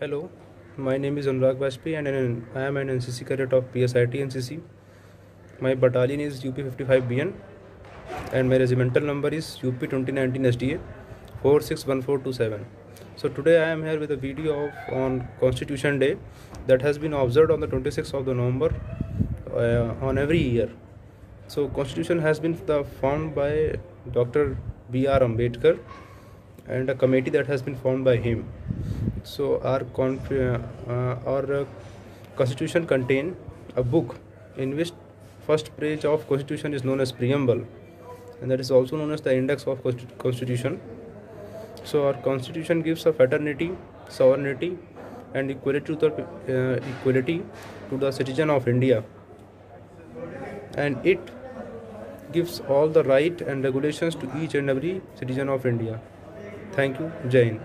Hello, my name is Anurag Vajpayee and I am an NCC cadet of PSIT NCC. My battalion is UP 55BN and my regimental number is UP 2019 SDA 461427. So today I am here with a video of on Constitution Day that has been observed on the 26th of the November uh, on every year. So Constitution has been formed by Dr. B.R. Ambedkar and a committee that has been formed by him. So our uh, our constitution contain a book in which first page of constitution is known as preamble and that is also known as the index of Consti- constitution. So our constitution gives a fraternity, sovereignty and equality to the uh, equality to the citizen of India and it gives all the right and regulations to each and every citizen of India. Thank you, Jai Hind.